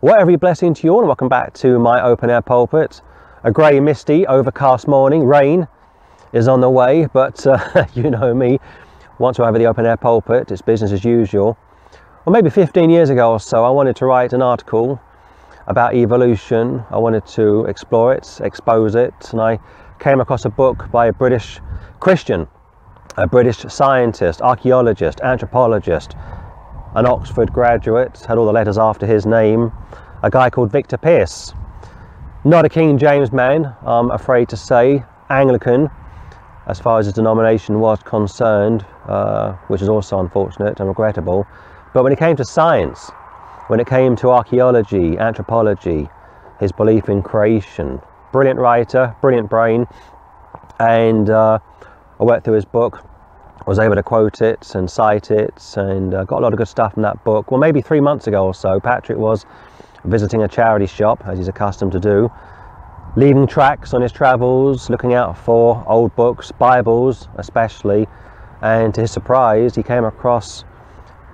Well, every blessing to you all, and welcome back to my open air pulpit. A grey, misty, overcast morning. Rain is on the way, but uh, you know me. Once we're over the open air pulpit, it's business as usual. Well, maybe 15 years ago or so, I wanted to write an article about evolution. I wanted to explore it, expose it, and I came across a book by a British Christian, a British scientist, archaeologist, anthropologist, an Oxford graduate, had all the letters after his name, a guy called Victor Pearce. Not a King James man, I'm afraid to say, Anglican, as far as his denomination was concerned, uh, which is also unfortunate and regrettable. But when it came to science, when it came to archaeology, anthropology, his belief in creation, brilliant writer, brilliant brain, and uh, I worked through his book, was able to quote it and cite it, and uh, got a lot of good stuff from that book. Well, maybe three months ago or so, Patrick was visiting a charity shop, as he's accustomed to do, leaving tracks on his travels, looking out for old books, Bibles especially, and to his surprise, he came across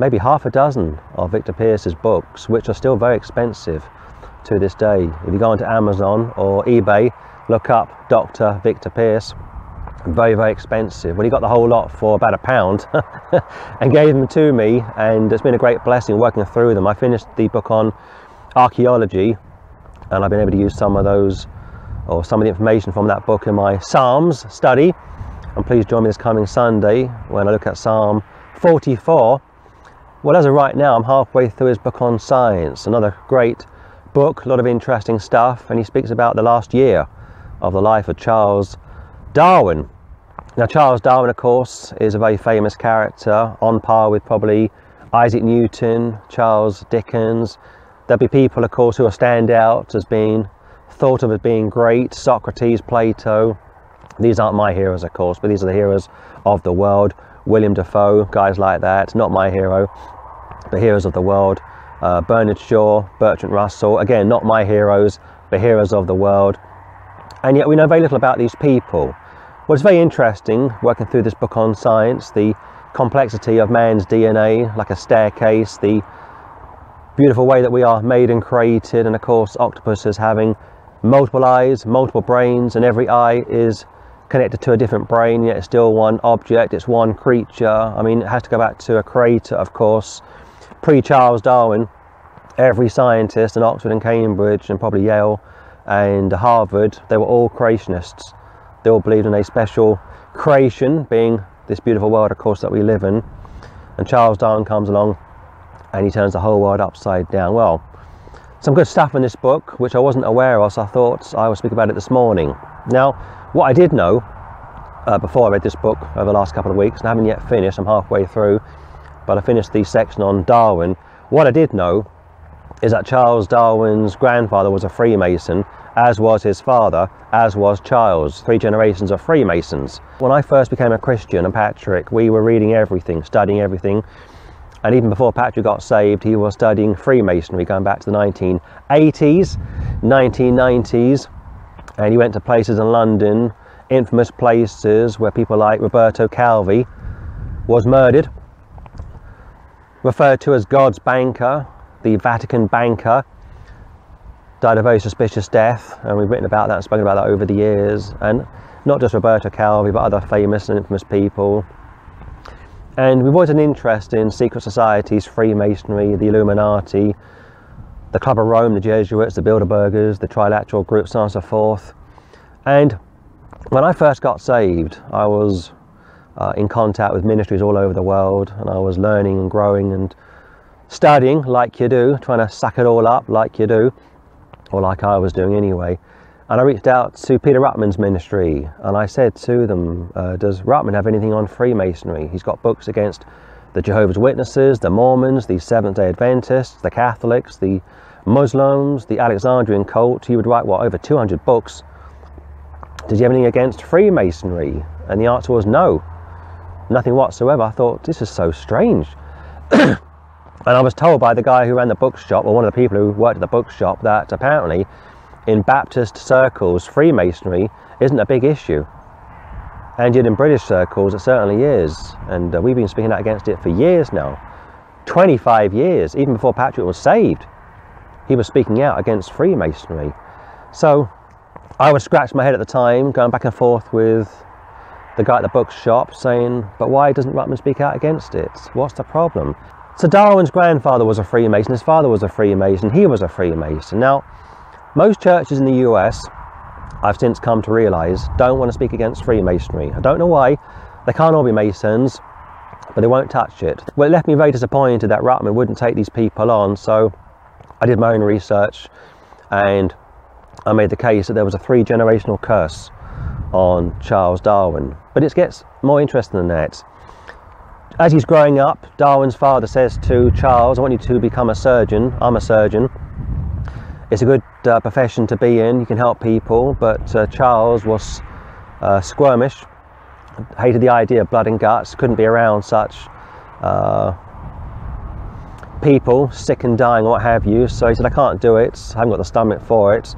maybe half a dozen of Victor Pearce's books, which are still very expensive to this day. If you go onto Amazon or eBay, look up Dr. Victor Pearce, very, very expensive. Well, he got the whole lot for about a pound and gave them to me, and it's been a great blessing working through them. I finished the book on archaeology, and I've been able to use some of those or some of the information from that book in my Psalms study. And please join me this coming Sunday when I look at Psalm 44. Well, as of right now, I'm halfway through his book on science, another great book, a lot of interesting stuff, and he speaks about the last year of the life of Charles Darwin. Now, Charles Darwin, of course, is a very famous character, on par with probably Isaac Newton, Charles Dickens. There'll be people, of course, who will stand out as being thought of as being great Socrates, Plato. These aren't my heroes, of course, but these are the heroes of the world. William Defoe, guys like that, not my hero, but heroes of the world. Uh, Bernard Shaw, Bertrand Russell, again, not my heroes, but heroes of the world. And yet we know very little about these people. Well, it's very interesting working through this book on science, the complexity of man's DNA, like a staircase, the beautiful way that we are made and created, and of course, octopuses having multiple eyes, multiple brains, and every eye is connected to a different brain, yet it's still one object, it's one creature. I mean, it has to go back to a creator, of course. Pre Charles Darwin, every scientist in Oxford and Cambridge, and probably Yale and Harvard, they were all creationists they all believed in a special creation, being this beautiful world, of course, that we live in. And Charles Darwin comes along and he turns the whole world upside down. Well, some good stuff in this book, which I wasn't aware of, so I thought I would speak about it this morning. Now, what I did know uh, before I read this book over the last couple of weeks, and I haven't yet finished, I'm halfway through, but I finished the section on Darwin. What I did know is that Charles Darwin's grandfather was a Freemason as was his father, as was Charles, three generations of Freemasons. When I first became a Christian and Patrick, we were reading everything, studying everything. And even before Patrick got saved, he was studying Freemasonry going back to the 1980s, 1990s. And he went to places in London, infamous places where people like Roberto Calvi was murdered, referred to as God's banker, the Vatican banker, died a very suspicious death, and we've written about that and spoken about that over the years. And not just Roberto Calvi, but other famous and infamous people. And we've always an interest in secret societies, Freemasonry, the Illuminati, the Club of Rome, the Jesuits, the Bilderbergers, the Trilateral groups, and so forth. And when I first got saved, I was uh, in contact with ministries all over the world, and I was learning and growing and studying like you do, trying to suck it all up like you do or like I was doing anyway. And I reached out to Peter Ruckman's ministry and I said to them, uh, Does Ruckman have anything on Freemasonry? He's got books against the Jehovah's Witnesses, the Mormons, the Seventh day Adventists, the Catholics, the Muslims, the Alexandrian cult. He would write, what, over 200 books. Did you have anything against Freemasonry? And the answer was no, nothing whatsoever. I thought, this is so strange. And I was told by the guy who ran the bookshop, or one of the people who worked at the bookshop, that apparently in Baptist circles, Freemasonry isn't a big issue. And yet in British circles, it certainly is. And uh, we've been speaking out against it for years now 25 years, even before Patrick was saved. he was speaking out against Freemasonry. So I would scratch my head at the time, going back and forth with the guy at the bookshop saying, but why doesn't Ruckman speak out against it? What's the problem? So Darwin's grandfather was a Freemason, his father was a Freemason, he was a Freemason. Now, most churches in the US, I've since come to realise, don't want to speak against Freemasonry. I don't know why. They can't all be Masons, but they won't touch it. Well, it left me very disappointed that Ruckman wouldn't take these people on, so I did my own research and I made the case that there was a three generational curse on Charles Darwin. But it gets more interesting than that as he's growing up, Darwin's father says to Charles, I want you to become a surgeon. I'm a surgeon. It's a good uh, profession to be in, you can help people, but uh, Charles was uh, squirmish, hated the idea of blood and guts, couldn't be around such uh, people, sick and dying, what have you. So he said, I can't do it, I haven't got the stomach for it.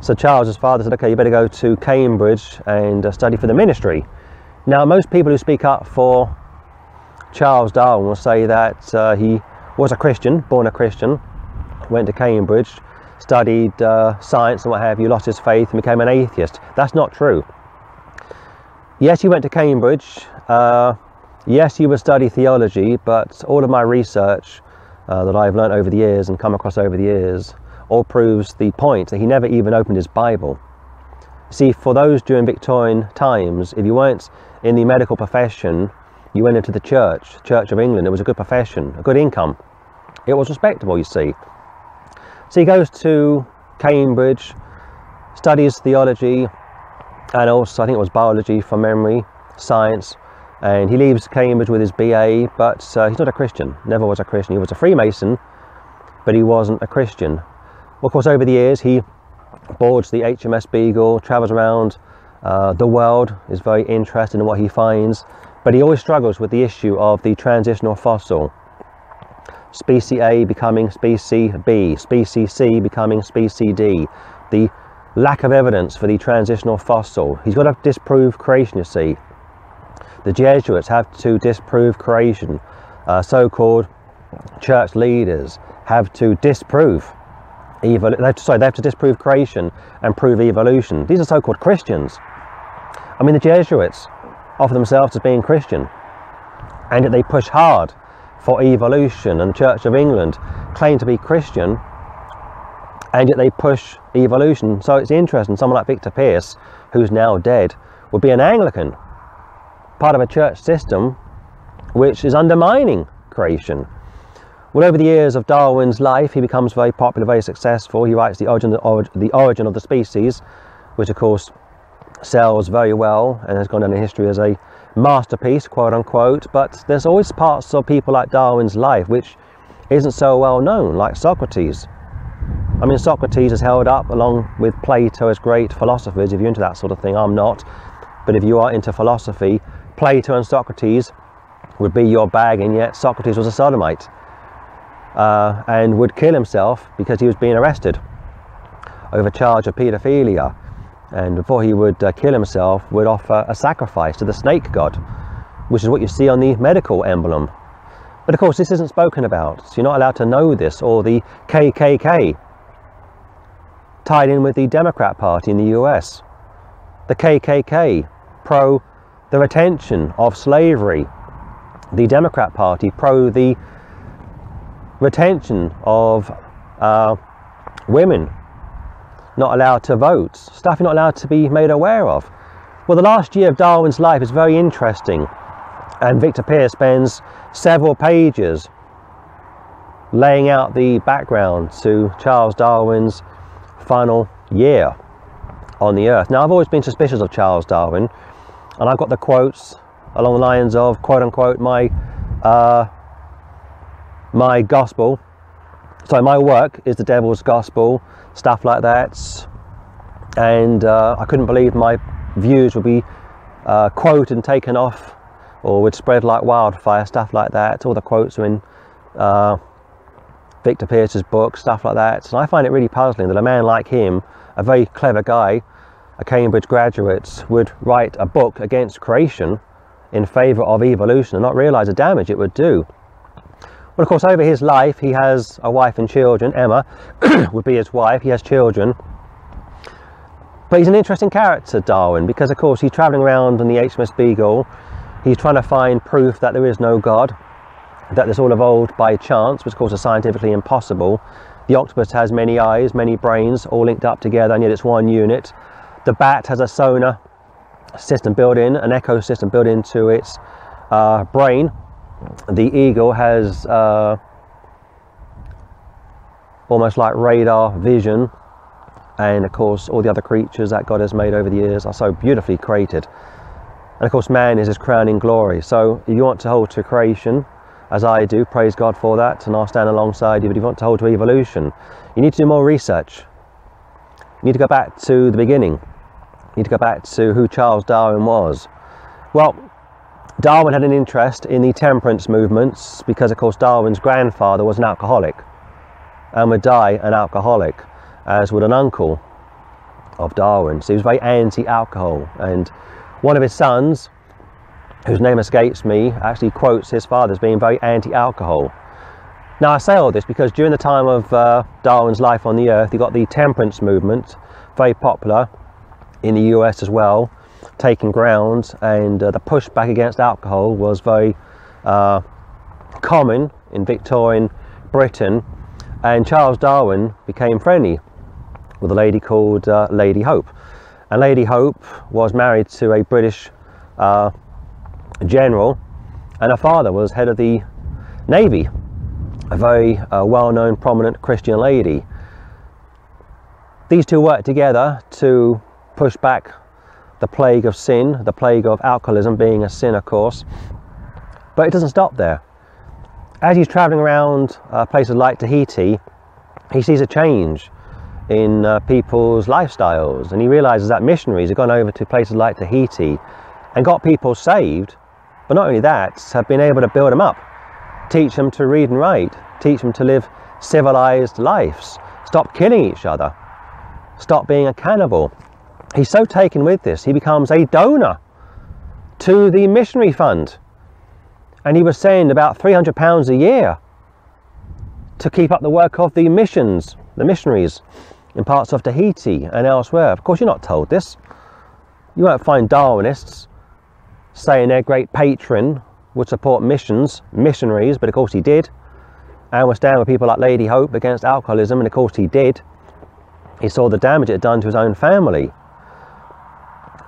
So Charles's father said, okay, you better go to Cambridge and uh, study for the ministry. Now, most people who speak up for Charles Darwin will say that uh, he was a Christian, born a Christian, went to Cambridge, studied uh, science and what have you, lost his faith and became an atheist. That's not true. Yes, he went to Cambridge. Uh, yes, he would study theology, but all of my research uh, that I've learned over the years and come across over the years all proves the point that he never even opened his Bible. See, for those during Victorian times, if you weren't in the medical profession, you went into the church, Church of England. It was a good profession, a good income. It was respectable, you see. So he goes to Cambridge, studies theology, and also I think it was biology from memory, science, and he leaves Cambridge with his BA, but uh, he's not a Christian, never was a Christian. He was a Freemason, but he wasn't a Christian. Well, of course, over the years, he boards the HMS Beagle, travels around uh, the world, is very interested in what he finds, but he always struggles with the issue of the transitional fossil. Species A becoming species B, species C becoming species D. The lack of evidence for the transitional fossil. He's got to disprove creation, you see. The Jesuits have to disprove creation. Uh, so-called church leaders have to disprove to, sorry, they have to disprove creation and prove evolution. These are so-called Christians. I mean, the Jesuits offer themselves as being Christian, and yet they push hard for evolution. And Church of England claim to be Christian, and yet they push evolution. So it's interesting. Someone like Victor Pearce, who's now dead, would be an Anglican, part of a church system which is undermining creation. Well, over the years of Darwin's life, he becomes very popular, very successful. He writes The Origin, the origin of the Species, which of course sells very well and has gone down in history as a masterpiece, quote unquote. But there's always parts of people like Darwin's life which isn't so well known, like Socrates. I mean, Socrates is held up along with Plato as great philosophers. If you're into that sort of thing, I'm not. But if you are into philosophy, Plato and Socrates would be your bag, and yet Socrates was a sodomite uh, and would kill himself because he was being arrested over charge of paedophilia and before he would uh, kill himself would offer a sacrifice to the snake god which is what you see on the medical emblem. But of course this isn't spoken about so you're not allowed to know this or the KKK tied in with the Democrat Party in the US the KKK pro the retention of slavery. The Democrat Party pro the retention of uh, women not allowed to vote, stuff you're not allowed to be made aware of. Well, the last year of Darwin's life is very interesting, and Victor Pearce spends several pages laying out the background to Charles Darwin's final year on the earth. Now, I've always been suspicious of Charles Darwin, and I've got the quotes along the lines of quote unquote my uh, my gospel. So my work is the devil's gospel stuff like that. And uh, I couldn't believe my views would be uh, quoted and taken off or would spread like wildfire, stuff like that. All the quotes are in uh, Victor Pearce's book, stuff like that. And I find it really puzzling that a man like him, a very clever guy, a Cambridge graduate, would write a book against creation in favour of evolution and not realise the damage it would do. Well, of course, over his life, he has a wife and children. Emma would be his wife. He has children. But he's an interesting character, Darwin, because, of course, he's travelling around on the HMS Beagle. He's trying to find proof that there is no God, that this all evolved by chance, which, of course, is scientifically impossible. The octopus has many eyes, many brains, all linked up together, and yet it's one unit. The bat has a sonar system built in, an echo system built into its uh, brain. The eagle has uh, almost like radar vision and of course all the other creatures that God has made over the years are so beautifully created. And of course man is his crowning glory. So if you want to hold to creation, as I do, praise God for that, and I'll stand alongside you, but if you want to hold to evolution, you need to do more research. You need to go back to the beginning. You need to go back to who Charles Darwin was. Well, Darwin had an interest in the temperance movements because, of course, Darwin's grandfather was an alcoholic and would die an alcoholic as would an uncle of Darwin. So he was very anti-alcohol. And one of his sons, whose name escapes me, actually quotes his father as being very anti-alcohol. Now I say all this because during the time of uh, Darwin's life on the earth, you got the temperance movement, very popular in the US as well, taking ground, and uh, the pushback against alcohol was very uh, common in Victorian Britain, and Charles Darwin became friendly with a lady called uh, Lady Hope. And Lady Hope was married to a British uh, general, and her father was head of the Navy, a very uh, well known, prominent Christian lady. These two worked together to push back the plague of sin, the plague of alcoholism being a sin, of course. But it doesn't stop there. As he's traveling around uh, places like Tahiti, he sees a change in uh, people's lifestyles and he realizes that missionaries have gone over to places like Tahiti and got people saved but not only that have been able to build them up teach them to read and write teach them to live civilized lives stop killing each other stop being a cannibal he's so taken with this he becomes a donor to the missionary fund and he was saying about 300 pounds a year to keep up the work of the missions the missionaries in parts of Tahiti and elsewhere. Of course, you're not told this. You won't find Darwinists saying their great patron would support missions, missionaries, but of course he did. And was down with people like Lady Hope against alcoholism, and of course he did. He saw the damage it had done to his own family.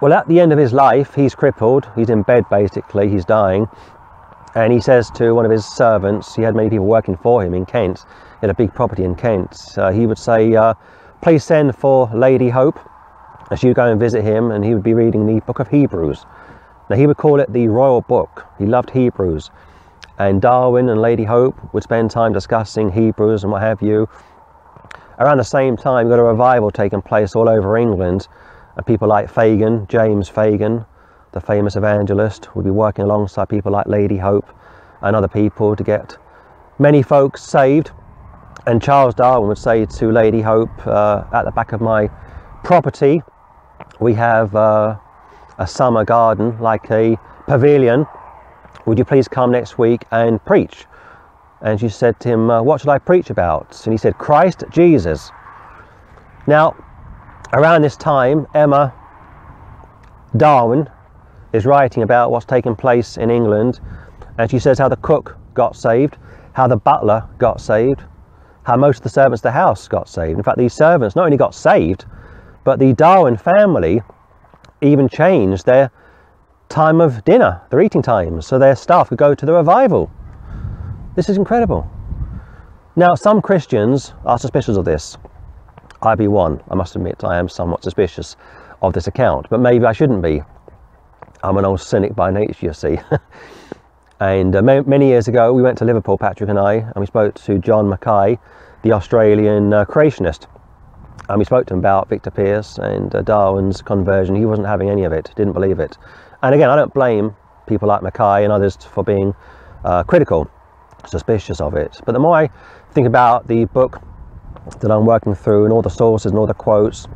Well, at the end of his life, he's crippled, he's in bed basically, he's dying. And he says to one of his servants, he had many people working for him in Kent, he had a big property in Kent. Uh, he would say, uh, please send for Lady Hope as you go and visit him, and he would be reading the book of Hebrews. Now, he would call it the royal book. He loved Hebrews. And Darwin and Lady Hope would spend time discussing Hebrews and what have you. Around the same time, you got a revival taking place all over England, and people like Fagan, James Fagan, the famous evangelist, would be working alongside people like Lady Hope and other people to get many folks saved and Charles Darwin would say to Lady Hope, uh, at the back of my property, we have uh, a summer garden, like a pavilion. Would you please come next week and preach? And she said to him, uh, What should I preach about? And he said, Christ Jesus. Now, around this time, Emma Darwin is writing about what's taking place in England, and she says how the cook got saved, how the butler got saved, how most of the servants of the house got saved. In fact, these servants not only got saved, but the Darwin family even changed their time of dinner, their eating times, so their staff could go to the revival. This is incredible. Now, some Christians are suspicious of this. I be one. I must admit, I am somewhat suspicious of this account, but maybe I shouldn't be. I'm an old cynic by nature, you see. And uh, many years ago, we went to Liverpool, Patrick and I, and we spoke to John Mackay, the Australian uh, creationist. And we spoke to him about Victor Pearce and uh, Darwin's conversion. He wasn't having any of it, didn't believe it. And again, I don't blame people like Mackay and others for being uh, critical, suspicious of it. But the more I think about the book that I'm working through and all the sources and all the quotes,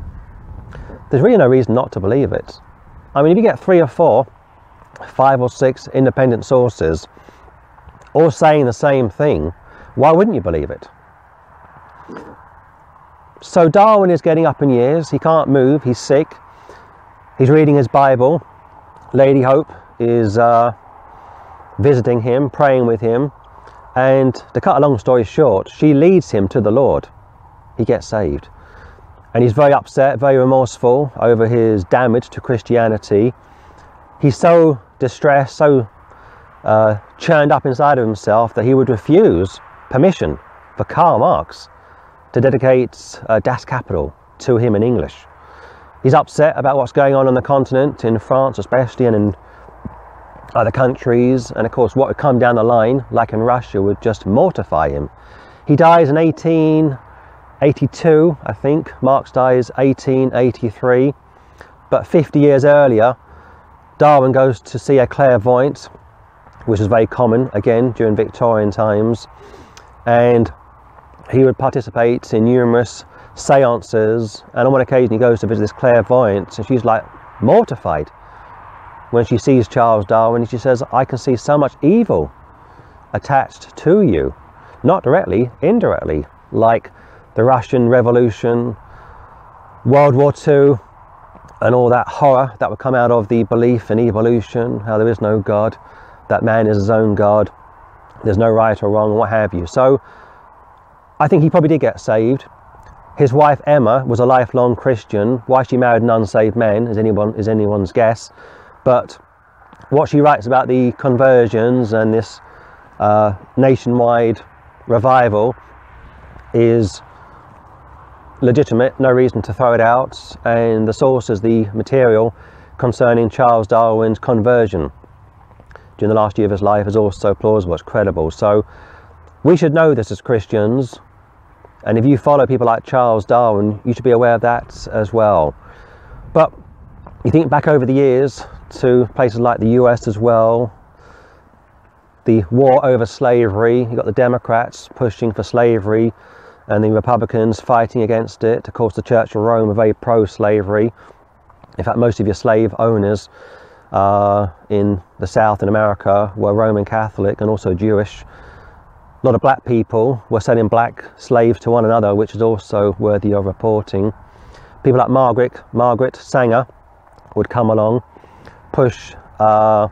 there's really no reason not to believe it. I mean, if you get three or four five or six independent sources all saying the same thing, Why wouldn't you believe it? So Darwin is getting up in years. He can't move. He's sick. He's reading his Bible. Lady Hope is uh, visiting him, praying with him. And to cut a long story short, she leads him to the Lord. He gets saved. And he's very upset, very remorseful over his damage to Christianity. He's so distressed, so uh, churned up inside of himself that he would refuse permission for Karl Marx to dedicate uh, Das Kapital to him in English. He's upset about what's going on on the continent, in France especially, and in other countries. And of course, what would come down the line, like in Russia, would just mortify him. He dies in 1882, I think. Marx dies 1883. But 50 years earlier, Darwin goes to see a clairvoyant, which was very common again during Victorian times. And he would participate in numerous seances. And on one occasion, he goes to visit this clairvoyant, and she's like mortified when she sees Charles Darwin. She says, I can see so much evil attached to you, not directly, indirectly, like the Russian Revolution, World War II, and all that horror that would come out of the belief in evolution, how there is no God, that man is his own God, there's no right or wrong, what have you. So I think he probably did get saved. His wife Emma was a lifelong Christian. Why she married an unsaved man is anyone is anyone's guess. But what she writes about the conversions and this uh, nationwide revival is legitimate, no reason to throw it out. And the source is the material concerning Charles Darwin's conversion during the last year of his life is also plausible, it's credible. So we should know this as Christians. And if you follow people like Charles Darwin, you should be aware of that as well. But you think back over the years to places like the US as well, the war over slavery, you've got the Democrats pushing for slavery and the Republicans fighting against it. Of course, the Church of Rome are very pro slavery. In fact, most of your slave owners uh, in the South in America were Roman Catholic and also Jewish. A lot of black people were selling black slaves to one another, which is also worthy of reporting. People like Margaret, Margaret Sanger would come along, push uh,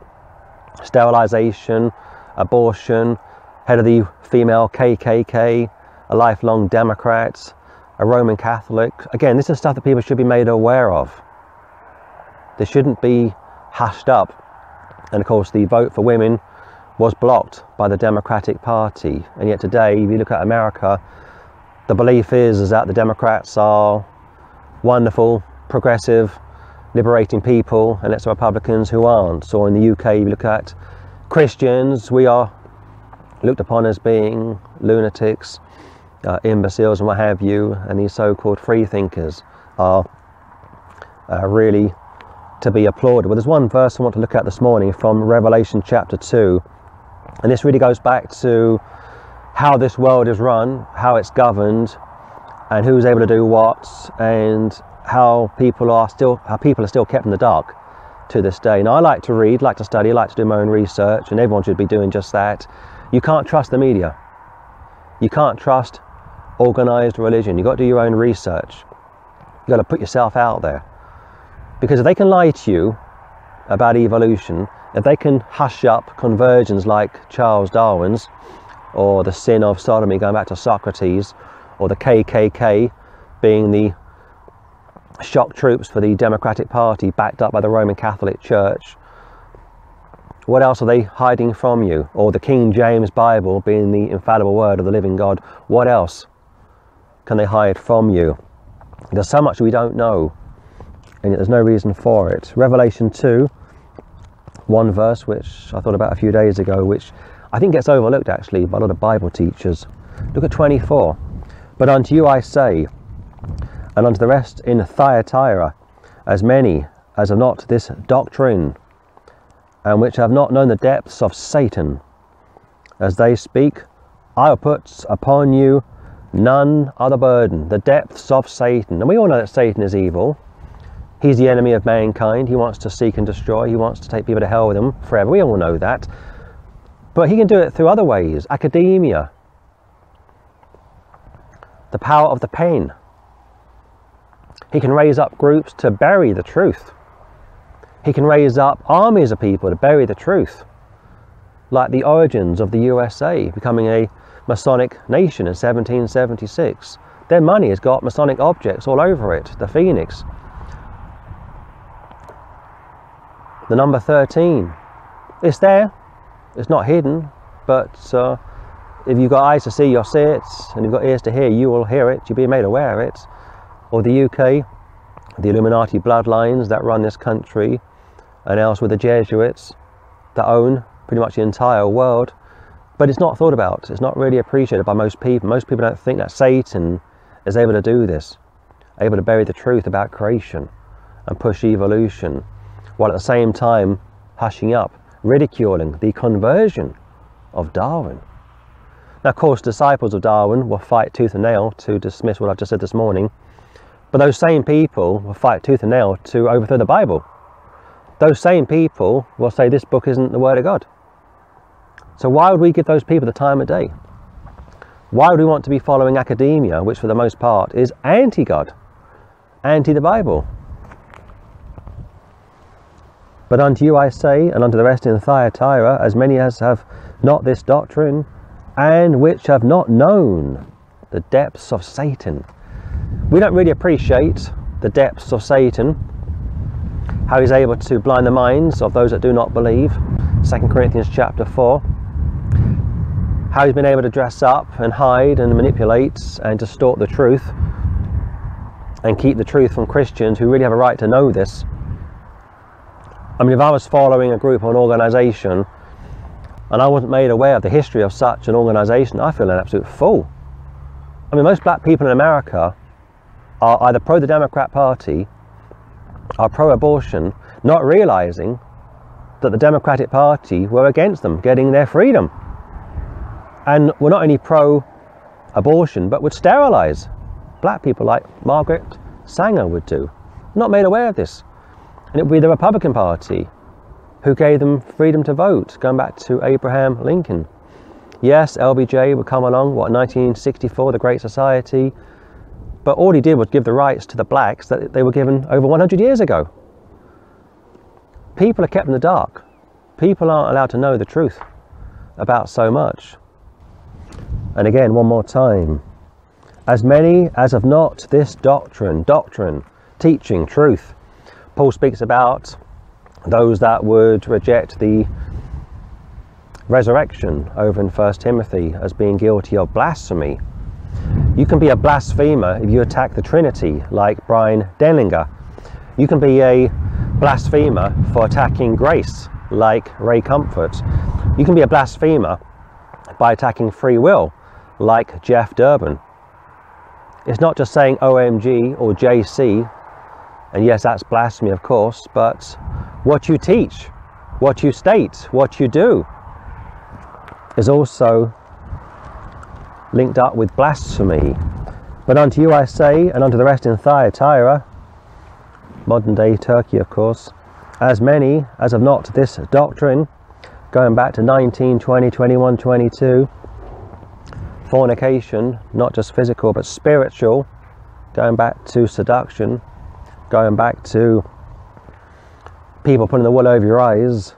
sterilization, abortion, head of the female KKK, a lifelong Democrat, a Roman Catholic. Again, this is stuff that people should be made aware of. There shouldn't be hushed up. And of course, the vote for women was blocked by the Democratic Party. And yet today, if you look at America, the belief is, is that the Democrats are wonderful, progressive, liberating people, and it's the Republicans who aren't. So in the UK, if you look at Christians, we are looked upon as being lunatics, uh, imbeciles, and what have you, and these so-called free thinkers are uh, really to be applauded. Well, there's one verse I want to look at this morning from Revelation chapter 2, and this really goes back to how this world is run, how it's governed, and who's able to do what, and how people are still how people are still kept in the dark to this day. Now, I like to read, like to study, like to do my own research, and everyone should be doing just that. You can't trust the media. You can't trust organized religion. You've got to do your own research. You've got to put yourself out there. Because if they can lie to you about evolution, if they can hush up conversions like Charles Darwin's, or the sin of sodomy going back to Socrates, or the KKK being the shock troops for the Democratic Party backed up by the Roman Catholic Church, what else are they hiding from you? Or the King James Bible being the infallible word of the living God, what else can they hide from you? There's so much we don't know and yet there's no reason for it. Revelation 2, one verse which I thought about a few days ago, which I think gets overlooked actually by a lot of Bible teachers. Look at 24. But unto you I say, and unto the rest in Thyatira, as many as have not this doctrine, and which have not known the depths of Satan, as they speak, I will put upon you none other burden, the depths of Satan. And we all know that Satan is evil. He's the enemy of mankind. He wants to seek and destroy. He wants to take people to hell with him forever. We all know that. But he can do it through other ways. Academia, the power of the pen. He can raise up groups to bury the truth. He can raise up armies of people to bury the truth, like the origins of the USA becoming a Masonic nation in 1776. Their money has got Masonic objects all over it. The phoenix, the number 13. It's there, it's not hidden, but uh, if you've got eyes to see, you'll see it, and you've got ears to hear, you will hear it, you'll be made aware of it. Or the UK, the Illuminati bloodlines that run this country, and else with the Jesuits that own pretty much the entire world. But it's not thought about, it's not really appreciated by most people. Most people don't think that Satan is able to do this, able to bury the truth about creation and push evolution, while at the same time hushing up, ridiculing the conversion of Darwin. Now, of course, disciples of Darwin will fight tooth and nail to dismiss what I've just said this morning, but those same people will fight tooth and nail to overthrow the Bible. Those same people will say this book isn't the Word of God. So, why would we give those people the time of day? Why would we want to be following academia, which for the most part is anti God, anti the Bible? But unto you I say, and unto the rest in Thyatira, as many as have not this doctrine, and which have not known the depths of Satan. We don't really appreciate the depths of Satan, how he's able to blind the minds of those that do not believe. 2 Corinthians chapter 4 how he's been able to dress up and hide and manipulate and distort the truth and keep the truth from Christians who really have a right to know this. I mean, if I was following a group or an organization and I wasn't made aware of the history of such an organization, I feel an absolute fool. I mean, most black people in America are either pro the Democrat Party or pro abortion, not realizing that the Democratic Party were against them getting their freedom and were not only pro abortion but would sterilize black people like Margaret Sanger would do. Not made aware of this. And it would be the Republican Party who gave them freedom to vote, going back to Abraham Lincoln. Yes, LBJ would come along, what, 1964, the Great Society, but all he did was give the rights to the blacks that they were given over 100 years ago. People are kept in the dark. People aren't allowed to know the truth about so much. And again, one more time. As many as have not this doctrine, doctrine, teaching, truth. Paul speaks about those that would reject the resurrection over in 1 Timothy as being guilty of blasphemy. You can be a blasphemer if you attack the Trinity, like Brian Denlinger. You can be a blasphemer for attacking grace, like Ray Comfort. You can be a blasphemer by attacking free will, like Jeff Durbin. It's not just saying OMG or JC, and yes, that's blasphemy, of course, but what you teach, what you state, what you do is also linked up with blasphemy. But unto you I say, and unto the rest in Thyatira, modern day Turkey, of course, as many as have not this doctrine, going back to 19, 20, 21, 22, fornication, not just physical but spiritual, going back to seduction, going back to people putting the wool over your eyes,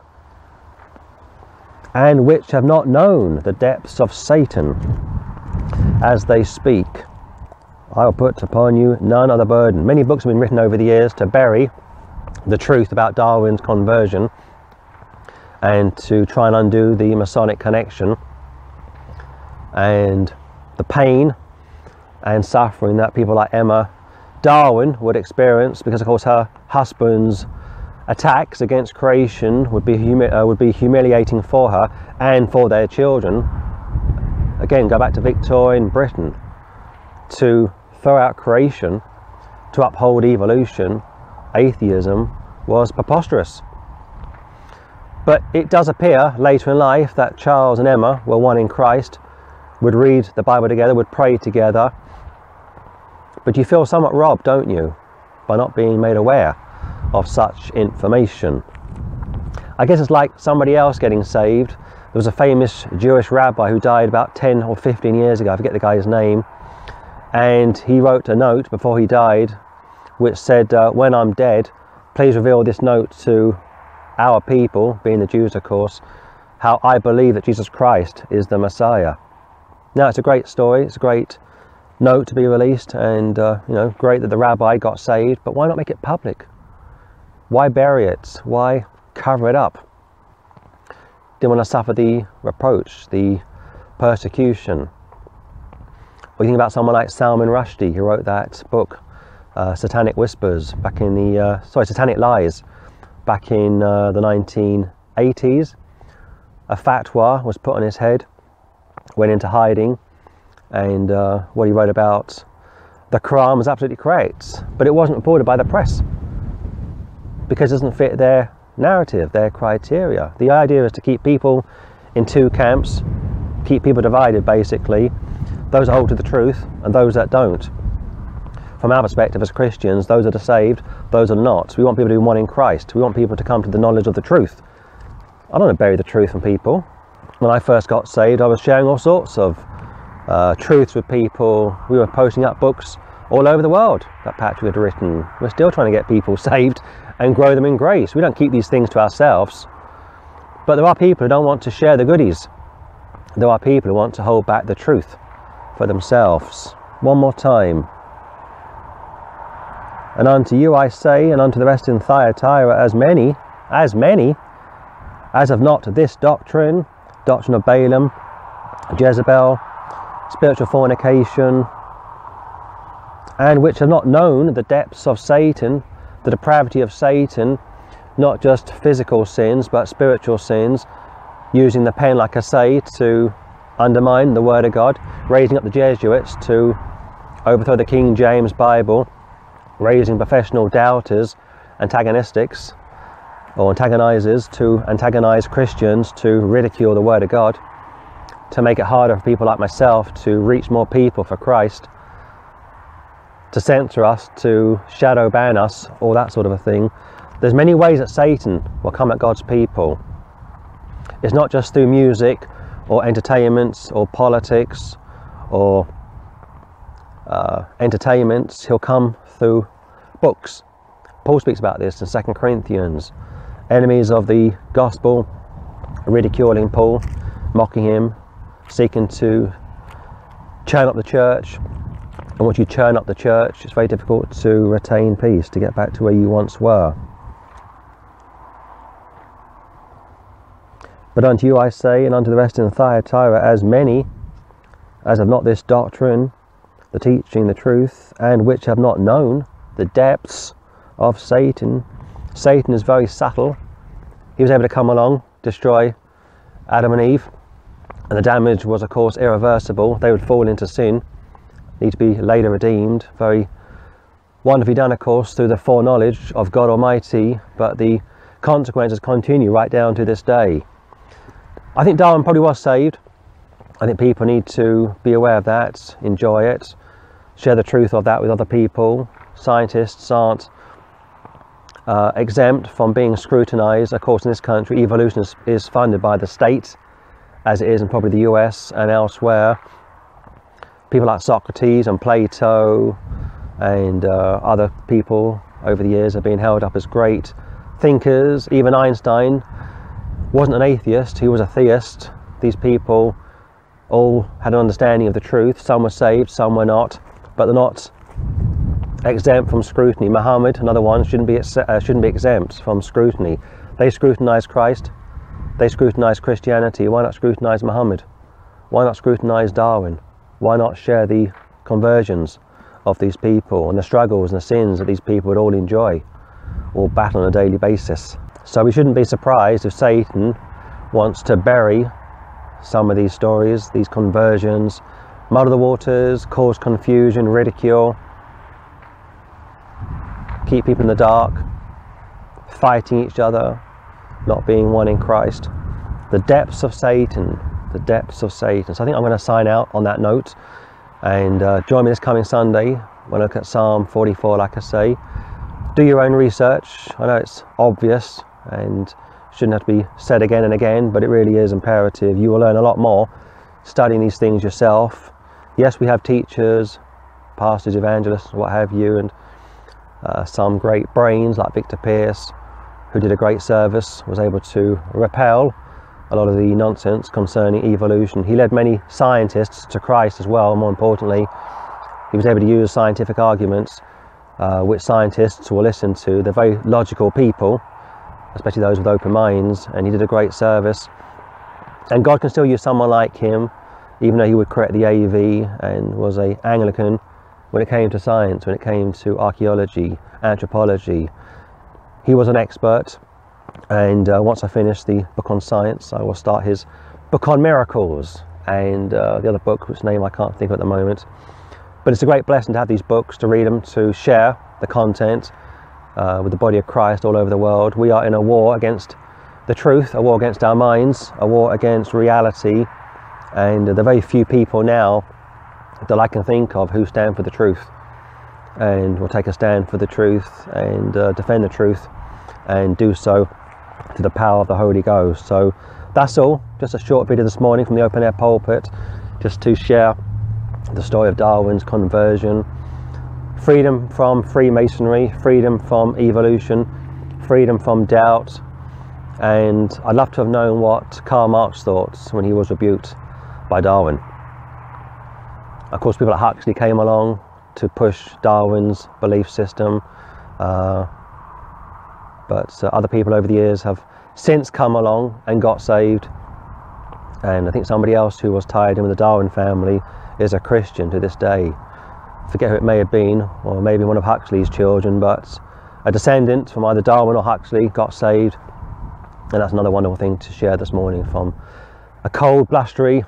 and which have not known the depths of Satan as they speak. I will put upon you none other burden. Many books have been written over the years to bury the truth about Darwin's conversion and to try and undo the Masonic connection and the pain and suffering that people like Emma Darwin would experience because of course her husband's attacks against creation would be humi- uh, would be humiliating for her and for their children. Again go back to Victorian Britain. To throw out creation to uphold evolution atheism was preposterous. But it does appear later in life that Charles and Emma were one in Christ would read the Bible together, would pray together. But you feel somewhat robbed, don't you, by not being made aware of such information. I guess it's like somebody else getting saved. There was a famous Jewish rabbi who died about 10 or 15 years ago, I forget the guy's name, And he wrote a note before he died which said, uh, When I'm dead, please reveal this note to our people, being the Jews, of course, how I believe that Jesus Christ is the Messiah. Now, it's a great story, it's a great note to be released, and uh, you know, great that the rabbi got saved, but why not make it public? Why bury it? Why cover it up? Didn't want to suffer the reproach, the persecution. Or you think about someone like Salman Rushdie, who wrote that book, uh, Satanic Whispers, back in the, uh, sorry, Satanic Lies, back in uh, the 1980s. A fatwa was put on his head, went into hiding, and uh, what he wrote about the Quran was absolutely correct, but it wasn't reported by the press because it doesn't fit their narrative, their criteria. The idea is to keep people in two camps, keep people divided basically, those that hold to the truth and those that don't. From our perspective as Christians, those that are saved, those are not. We want people to be one in Christ. We want people to come to the knowledge of the truth. I don't want to bury the truth from people. When I first got saved, I was sharing all sorts of uh, truths with people. We were posting up books all over the world that Patrick had written. We're still trying to get people saved and grow them in grace. We don't keep these things to ourselves. But there are people who don't want to share the goodies. There are people who want to hold back the truth for themselves. One more time. And unto you I say, and unto the rest in Thyatira, as many, as many, as have not this doctrine, doctrine of Balaam, Jezebel, spiritual fornication, and which have not known the depths of Satan, the depravity of Satan, not just physical sins, but spiritual sins, using the pen, like I say, to undermine the Word of God, raising up the Jesuits to overthrow the King James Bible, raising professional doubters, antagonistics, or antagonizes to antagonize Christians to ridicule the Word of God, to make it harder for people like myself to reach more people for Christ to censor us, to shadow ban us, all that sort of a thing. There's many ways that Satan will come at God's people. It's not just through music or entertainments or politics or uh, entertainments. He'll come through books. Paul speaks about this in 2 Corinthians. Enemies of the gospel ridiculing Paul, mocking him, seeking to churn up the church, and once you churn up the church, it's very difficult to retain peace, to get back to where you once were. But unto you I say, and unto the rest in Thyatira, as many as have not this doctrine, the teaching, the truth, and which have not known the depths of Satan. Satan is very subtle. He was able to come along, destroy Adam and Eve, and the damage was, of course, irreversible. They would fall into sin need to be later redeemed. Very wonderfully done, of course, through the foreknowledge of God Almighty, but the consequences continue right down to this day. I think Darwin probably was saved. I think people need to be aware of that, enjoy it, share the truth of that with other people. Scientists aren't uh, exempt from being scrutinized. Of course, in this country, evolution is, is funded by the state, as it is in probably the US and elsewhere people like Socrates and Plato and uh, other people over the years have been held up as great thinkers. Even Einstein wasn't an atheist, he was a theist. These people all had an understanding of the truth. Some were saved, some were not, but they're not exempt from scrutiny. Muhammad, another one, shouldn't be, uh, shouldn't be exempt from scrutiny. They scrutinize Christ, they scrutinize Christianity. Why not scrutinize Muhammad? Why not scrutinize Darwin? why not share the conversions of these people and the struggles and the sins that these people would all enjoy or battle on a daily basis? So we shouldn't be surprised if Satan wants to bury some of these stories, these conversions, muddy the waters, cause confusion, ridicule, keep people in the dark, fighting each other, not being one in Christ. The depths of Satan the depths of Satan. So I think I'm going to sign out on that note and uh, join me this coming Sunday when I look at Psalm 44, like I say. Do your own research. I know it's obvious and shouldn't have to be said again and again, but it really is imperative. You will learn a lot more studying these things yourself. Yes, we have teachers, pastors, evangelists, what have you, and uh, some great brains like Victor Pearce, who did a great service, was able to repel a lot of the nonsense concerning evolution. He led many scientists to Christ as well, more importantly. He was able to use scientific arguments, uh, which scientists will listen to. They're very logical people, especially those with open minds, and he did a great service. And God can still use someone like him, even though he would correct the AV and was a Anglican when it came to science, when it came to archaeology, anthropology. He was an expert, and uh, once I finish the book on science, I will start his book on miracles and uh, the other book, whose name I can't think of at the moment. But it's a great blessing to have these books, to read them, to share the content uh, with the body of Christ all over the world. We are in a war against the truth, a war against our minds, a war against reality, and there are very few people now that I can think of who stand for the truth and will take a stand for the truth and uh, defend the truth and do so to the power of the Holy Ghost. So that's all. Just a short video this morning from the open air pulpit, just to share the story of Darwin's conversion, freedom from Freemasonry, freedom from evolution, freedom from doubt. And I'd love to have known what Karl Marx thought when he was rebuked by Darwin. Of course, people like Huxley came along to push Darwin's belief system. Uh, but uh, other people over the years have since come along and got saved. And I think somebody else who was tied in with the Darwin family is a Christian to this day. Forget who it may have been, or maybe one of Huxley's children, but a descendant from either Darwin or Huxley got saved. And that's another wonderful thing to share this morning from a cold, blustery,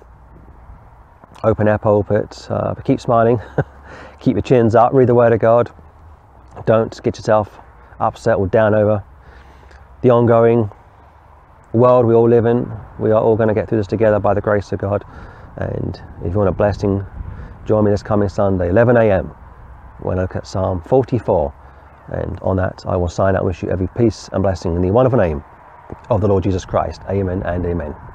open air pulpit. Uh, but keep smiling, keep your chins up, read the Word of God. Don't get yourself upset or down over the ongoing world we all live in. We are all going to get through this together by the grace of God. And if you want a blessing, join me this coming Sunday, 11 a.m., when I look at Psalm 44. And on that, I will sign out and wish you every peace and blessing in the wonderful name of the Lord Jesus Christ. Amen and amen.